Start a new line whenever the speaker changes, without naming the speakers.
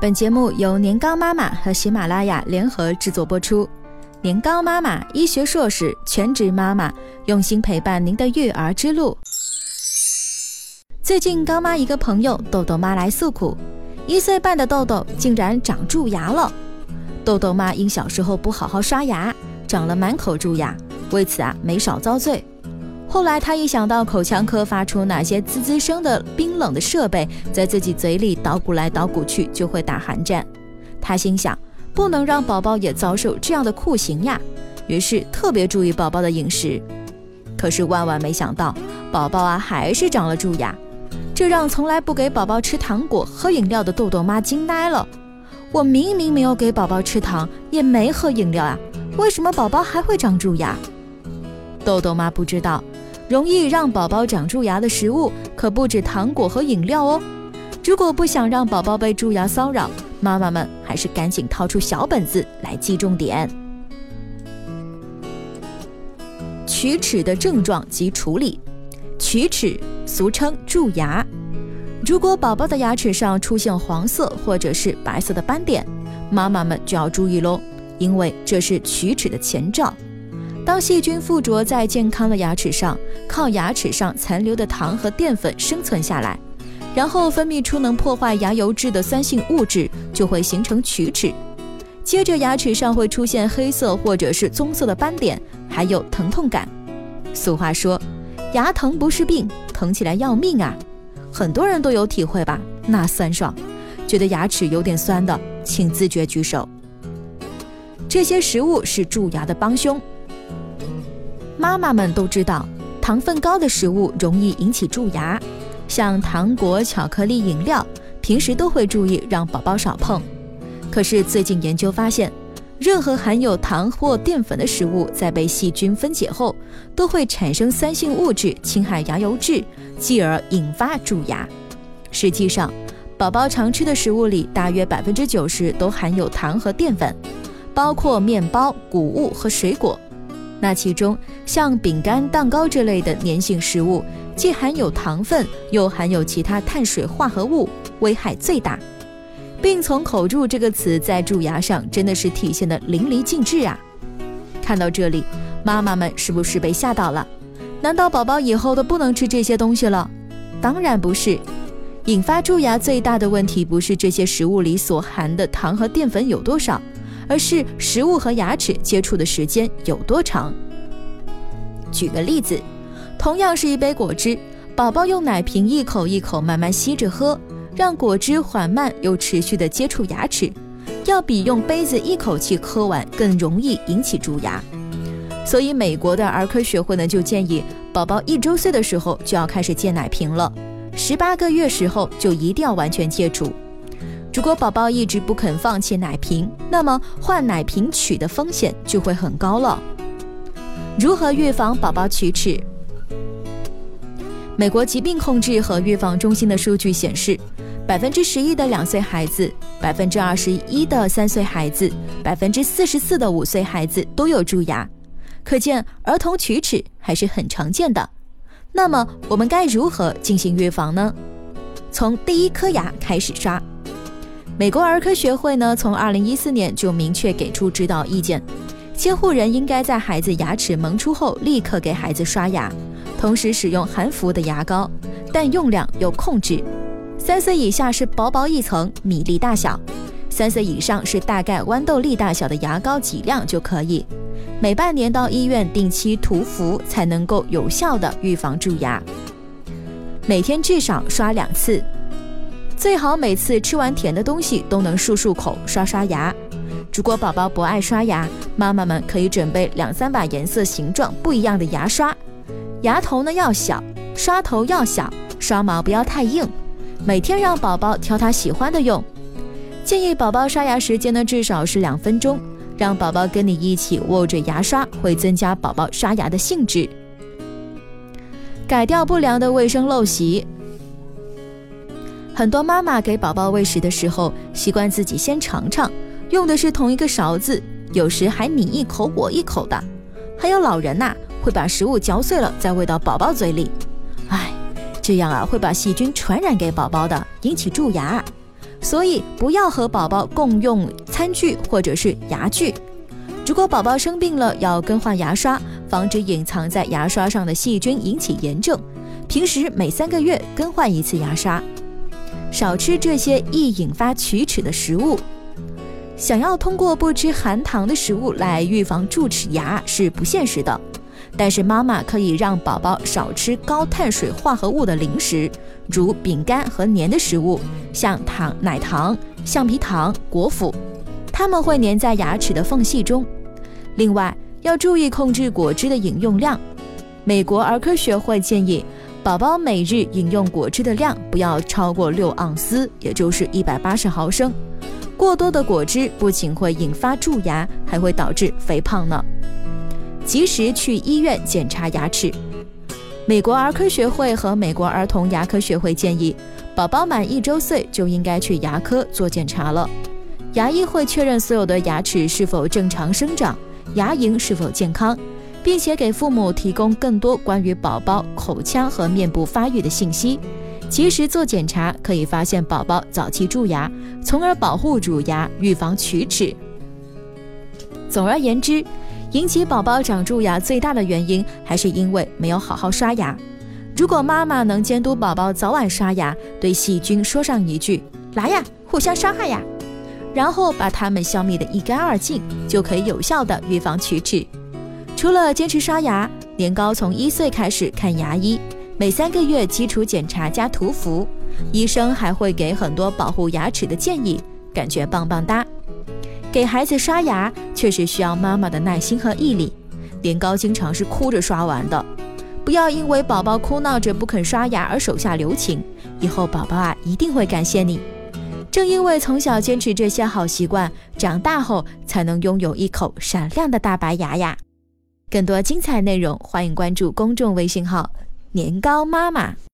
本节目由年糕妈妈和喜马拉雅联合制作播出。年糕妈妈，医学硕士，全职妈妈，用心陪伴您的育儿之路。最近，高妈一个朋友豆豆妈来诉苦，一岁半的豆豆竟然长蛀牙了。豆豆妈因小时候不好好刷牙，长了满口蛀牙，为此啊没少遭罪。后来，他一想到口腔科发出那些滋滋声的冰冷的设备在自己嘴里捣鼓来捣鼓去，就会打寒战。他心想，不能让宝宝也遭受这样的酷刑呀，于是特别注意宝宝的饮食。可是万万没想到，宝宝啊还是长了蛀牙，这让从来不给宝宝吃糖果、喝饮料的豆豆妈惊呆了。我明明没有给宝宝吃糖，也没喝饮料啊，为什么宝宝还会长蛀牙？豆豆妈不知道。容易让宝宝长蛀牙的食物可不止糖果和饮料哦。如果不想让宝宝被蛀牙骚扰，妈妈们还是赶紧掏出小本子来记重点。龋齿的症状及处理。龋齿俗称蛀牙，如果宝宝的牙齿上出现黄色或者是白色的斑点，妈妈们就要注意喽，因为这是龋齿的前兆。当细菌附着在健康的牙齿上，靠牙齿上残留的糖和淀粉生存下来，然后分泌出能破坏牙釉质的酸性物质，就会形成龋齿。接着牙齿上会出现黑色或者是棕色的斑点，还有疼痛感。俗话说，牙疼不是病，疼起来要命啊！很多人都有体会吧？那酸爽，觉得牙齿有点酸的，请自觉举手。这些食物是蛀牙的帮凶。妈妈们都知道，糖分高的食物容易引起蛀牙，像糖果、巧克力、饮料，平时都会注意让宝宝少碰。可是最近研究发现，任何含有糖或淀粉的食物，在被细菌分解后，都会产生酸性物质，侵害牙釉质，继而引发蛀牙。实际上，宝宝常吃的食物里，大约百分之九十都含有糖和淀粉，包括面包、谷物和水果。那其中，像饼干、蛋糕这类的粘性食物，既含有糖分，又含有其他碳水化合物，危害最大。病从口入这个词在蛀牙上真的是体现的淋漓尽致啊！看到这里，妈妈们是不是被吓到了？难道宝宝以后都不能吃这些东西了？当然不是。引发蛀牙最大的问题不是这些食物里所含的糖和淀粉有多少。而是食物和牙齿接触的时间有多长？举个例子，同样是一杯果汁，宝宝用奶瓶一口一口慢慢吸着喝，让果汁缓慢又持续的接触牙齿，要比用杯子一口气喝完更容易引起蛀牙。所以，美国的儿科学会呢就建议，宝宝一周岁的时候就要开始戒奶瓶了，十八个月时候就一定要完全戒除。如果宝宝一直不肯放弃奶瓶，那么换奶瓶龋的风险就会很高了。如何预防宝宝龋齿？美国疾病控制和预防中心的数据显示，百分之十一的两岁孩子，百分之二十一的三岁孩子，百分之四十四的五岁孩子都有蛀牙，可见儿童龋齿还是很常见的。那么我们该如何进行预防呢？从第一颗牙开始刷。美国儿科学会呢，从二零一四年就明确给出指导意见，监护人应该在孩子牙齿萌出后立刻给孩子刷牙，同时使用含氟的牙膏，但用量有控制。三岁以下是薄薄一层米粒大小，三岁以上是大概豌豆粒大小的牙膏几量就可以。每半年到医院定期涂氟，才能够有效的预防蛀牙。每天至少刷两次。最好每次吃完甜的东西都能漱漱口、刷刷牙。如果宝宝不爱刷牙，妈妈们可以准备两三把颜色、形状不一样的牙刷，牙头呢要小，刷头要小，刷毛不要太硬。每天让宝宝挑他喜欢的用。建议宝宝刷牙时间呢至少是两分钟，让宝宝跟你一起握着牙刷，会增加宝宝刷牙的兴致。改掉不良的卫生陋习。很多妈妈给宝宝喂食的时候，习惯自己先尝尝，用的是同一个勺子，有时还你一口我一口的。还有老人呐，会把食物嚼碎了再喂到宝宝嘴里，哎，这样啊会把细菌传染给宝宝的，引起蛀牙。所以不要和宝宝共用餐具或者是牙具。如果宝宝生病了，要更换牙刷，防止隐藏在牙刷上的细菌引起炎症。平时每三个月更换一次牙刷。少吃这些易引发龋齿的食物。想要通过不吃含糖的食物来预防蛀齿牙是不现实的，但是妈妈可以让宝宝少吃高碳水化合物的零食，如饼干和黏的食物，像糖、奶糖、橡皮糖、果脯，它们会粘在牙齿的缝隙中。另外，要注意控制果汁的饮用量。美国儿科学会建议，宝宝每日饮用果汁的量不要超过六盎司，也就是一百八十毫升。过多的果汁不仅会引发蛀牙，还会导致肥胖呢。及时去医院检查牙齿。美国儿科学会和美国儿童牙科学会建议，宝宝满一周岁就应该去牙科做检查了。牙医会确认所有的牙齿是否正常生长，牙龈是否健康，并且给父母提供更多关于宝宝口腔和面部发育的信息。及时做检查，可以发现宝宝早期蛀牙，从而保护乳牙，预防龋齿。总而言之，引起宝宝长蛀牙最大的原因还是因为没有好好刷牙。如果妈妈能监督宝宝早晚刷牙，对细菌说上一句“来呀，互相伤害呀”，然后把它们消灭得一干二净，就可以有效的预防龋齿。除了坚持刷牙，年糕从一岁开始看牙医。每三个月基础检查加涂氟，医生还会给很多保护牙齿的建议，感觉棒棒哒。给孩子刷牙确实需要妈妈的耐心和毅力，年糕经常是哭着刷完的。不要因为宝宝哭闹着不肯刷牙而手下留情，以后宝宝啊一定会感谢你。正因为从小坚持这些好习惯，长大后才能拥有一口闪亮的大白牙呀。更多精彩内容，欢迎关注公众微信号。年糕妈妈。